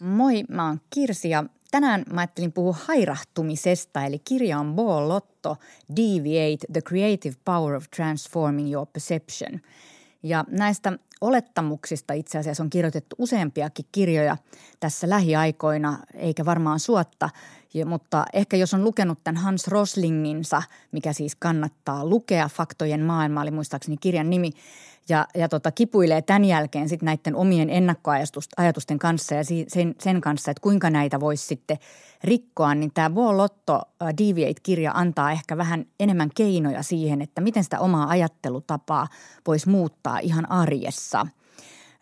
Moi, mä oon Kirsi ja tänään mä ajattelin puhua hairahtumisesta, eli kirja on Ball Lotto, Deviate, The Creative Power of Transforming Your Perception. Ja näistä olettamuksista itse asiassa on kirjoitettu useampiakin kirjoja tässä lähiaikoina, eikä varmaan suotta. Ja, mutta ehkä jos on lukenut tämän Hans Roslinginsa, mikä siis kannattaa lukea, Faktojen maailma oli muistaakseni kirjan nimi, ja, ja tota, kipuilee tämän jälkeen sitten näiden omien ennakkoajatusten kanssa ja sen, sen kanssa, että kuinka näitä voisi sitten rikkoa, niin tämä Lotto Deviate-kirja antaa ehkä vähän enemmän keinoja siihen, että miten sitä omaa ajattelutapaa voisi muuttaa ihan arjessa.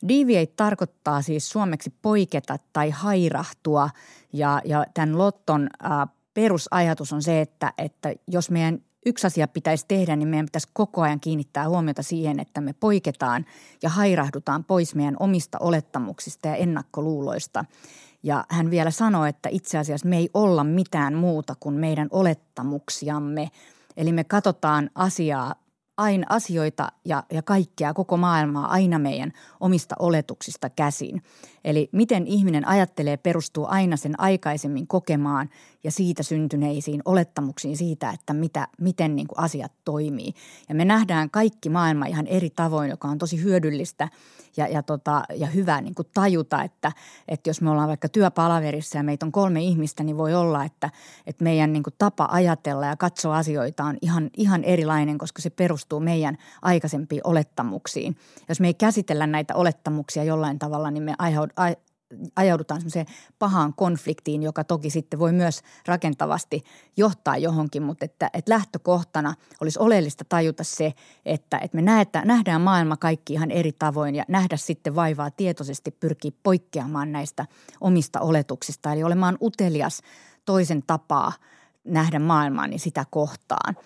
Deviate tarkoittaa siis suomeksi poiketa tai hairahtua ja, ja tämän Lotton äh, perusajatus on se, että, että jos meidän yksi asia pitäisi tehdä, niin meidän pitäisi koko ajan kiinnittää huomiota siihen, että me poiketaan ja hairahdutaan pois meidän omista olettamuksista ja ennakkoluuloista. Ja hän vielä sanoi, että itse asiassa me ei olla mitään muuta kuin meidän olettamuksiamme. Eli me katsotaan asiaa aina asioita ja, ja kaikkea, koko maailmaa aina meidän omista oletuksista käsin. Eli miten ihminen ajattelee perustuu aina sen aikaisemmin kokemaan ja siitä syntyneisiin olettamuksiin siitä, että mitä, miten niin kuin asiat toimii. Ja me nähdään kaikki maailma ihan eri tavoin, joka on tosi hyödyllistä ja, ja, tota, ja hyvä niin kuin tajuta, että, että jos me ollaan vaikka työpalaverissa ja meitä on kolme ihmistä, niin voi olla, että, että meidän niin kuin tapa ajatella ja katsoa asioita on ihan, ihan erilainen, koska se perustuu meidän aikaisempiin olettamuksiin. Jos me ei käsitellä näitä olettamuksia jollain tavalla, niin me ajaudutaan semmoiseen pahaan konfliktiin, joka toki sitten voi myös rakentavasti johtaa johonkin, mutta että, että lähtökohtana olisi oleellista tajuta se, että, että me näetä, nähdään maailma kaikki ihan eri tavoin ja nähdä sitten vaivaa tietoisesti pyrkiä poikkeamaan näistä omista oletuksista, eli olemaan utelias toisen tapaa nähdä maailmaa, niin sitä kohtaan.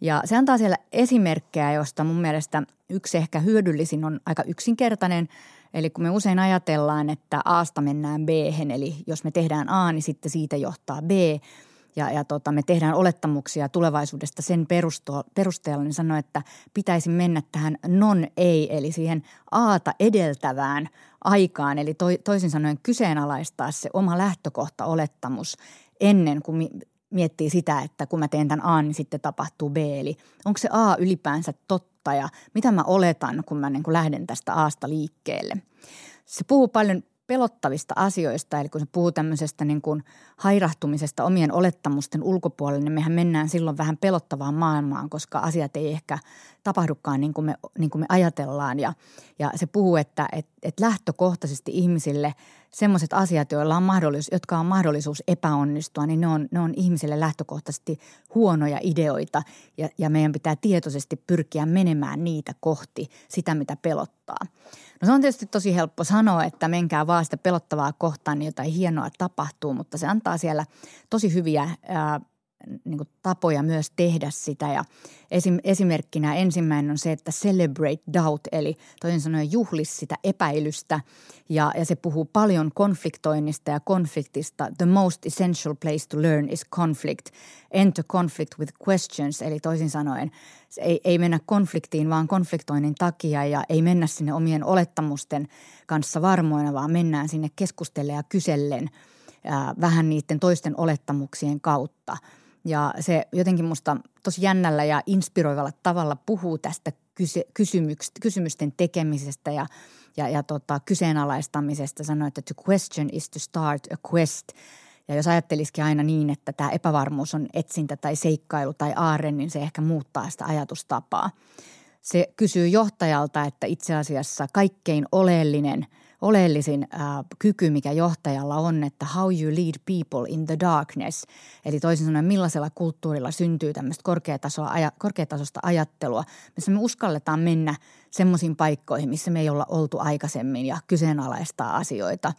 Ja se antaa siellä esimerkkejä, josta mun mielestä yksi ehkä hyödyllisin on aika yksinkertainen – Eli kun me usein ajatellaan, että Aasta mennään b eli jos me tehdään A, niin sitten siitä johtaa B, ja, ja tota, me tehdään olettamuksia tulevaisuudesta sen perusteella, niin sanoo, että pitäisi mennä tähän non-ei, eli siihen aata edeltävään aikaan, eli to, toisin sanoen kyseenalaistaa se oma lähtökohta-olettamus ennen kuin miettii sitä, että kun mä teen tämän A, niin sitten tapahtuu B. Eli onko se A ylipäänsä totta ja mitä mä oletan, kun mä niin kuin lähden tästä Aasta liikkeelle. Se puhuu paljon pelottavista asioista, eli kun se puhuu tämmöisestä niin kuin hairahtumisesta omien olettamusten ulkopuolelle, niin mehän mennään silloin vähän pelottavaan maailmaan, koska asiat ei ehkä tapahdukaan niin kuin me, niin kuin me ajatellaan. Ja, ja se puhuu, että et, et lähtökohtaisesti ihmisille semmoiset asiat, joilla on mahdollisuus, jotka on mahdollisuus epäonnistua, niin ne on, ne on ihmisille lähtökohtaisesti huonoja ideoita ja, ja meidän pitää tietoisesti pyrkiä menemään niitä kohti sitä, mitä pelottaa. No se on tietysti tosi helppo sanoa, että menkää vaan sitä pelottavaa kohtaan, niin jotain hienoa tapahtuu, mutta se antaa siellä tosi hyviä ää, niin kuin tapoja myös tehdä sitä. Ja esim, esimerkkinä ensimmäinen on se, että celebrate doubt, eli toisin sanoen juhlis sitä epäilystä. Ja, ja se puhuu paljon konfliktoinnista ja konfliktista. The most essential place to learn is conflict. Enter conflict with questions, eli toisin sanoen ei, ei mennä konfliktiin, vaan konfliktoinnin takia ja ei mennä sinne omien olettamusten kanssa varmoina, vaan mennään sinne keskustellen ja kysellen – vähän niiden toisten olettamuksien kautta – ja se jotenkin musta tosi jännällä ja inspiroivalla tavalla puhuu tästä kysymysten tekemisestä ja, ja, ja tota, kyseenalaistamisesta. Sanoi, että to question is to start a quest. Ja jos ajattelisikin aina niin, että tämä epävarmuus on etsintä tai seikkailu tai aarre, niin se ehkä muuttaa sitä ajatustapaa. Se kysyy johtajalta, että itse asiassa kaikkein oleellinen – oleellisin äh, kyky, mikä johtajalla on, että how you lead people in the darkness. Eli toisin sanoen, millaisella kulttuurilla syntyy tämmöistä korkeatasoa, aja, korkeatasosta ajattelua, missä me uskalletaan mennä semmoisiin paikkoihin, missä me ei olla oltu aikaisemmin ja kyseenalaistaa asioita.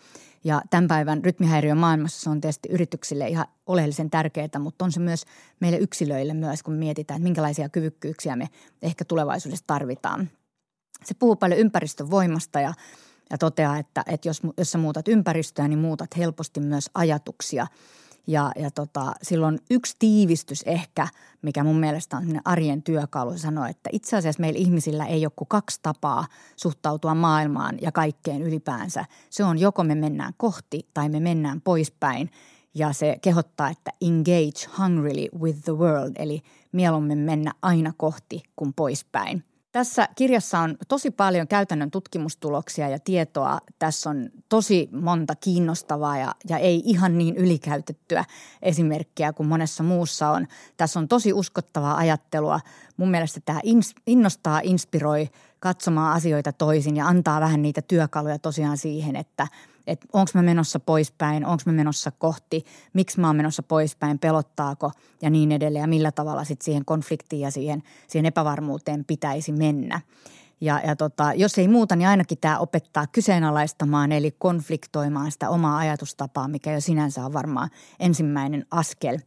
Ja tämän päivän rytmihäiriön maailmassa se on tietysti yrityksille ihan oleellisen tärkeää, mutta on se myös meille yksilöille myös, kun mietitään, että minkälaisia kyvykkyyksiä me ehkä tulevaisuudessa tarvitaan. Se puhuu paljon ympäristön voimasta ja ja toteaa, että, että jos, jos sä muutat ympäristöä, niin muutat helposti myös ajatuksia. Ja, ja tota, silloin yksi tiivistys ehkä, mikä mun mielestä on arjen työkalu, sanoa, että itse asiassa meillä ihmisillä ei ole kuin kaksi tapaa suhtautua maailmaan ja kaikkeen ylipäänsä. Se on joko me mennään kohti tai me mennään poispäin. Ja se kehottaa, että engage hungrily with the world, eli mieluummin mennä aina kohti kuin poispäin. Tässä kirjassa on tosi paljon käytännön tutkimustuloksia ja tietoa. Tässä on tosi monta kiinnostavaa ja, ja ei ihan niin ylikäytettyä esimerkkiä kuin monessa muussa on. Tässä on tosi uskottavaa ajattelua. Mun mielestä tämä innostaa, inspiroi katsomaan asioita toisin ja antaa vähän niitä työkaluja tosiaan siihen, että – että onko mä menossa poispäin, onko mä menossa kohti, miksi mä oon menossa poispäin, pelottaako ja niin edelleen ja millä tavalla sitten siihen konfliktiin ja siihen, siihen epävarmuuteen pitäisi mennä. Ja, ja tota, jos ei muuta, niin ainakin tämä opettaa kyseenalaistamaan eli konfliktoimaan sitä omaa ajatustapaa, mikä jo sinänsä on varmaan ensimmäinen askel,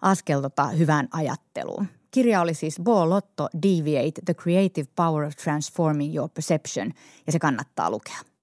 askel tota hyvään ajatteluun. Kirja oli siis Bo Lotto Deviate, The Creative Power of Transforming Your Perception ja se kannattaa lukea.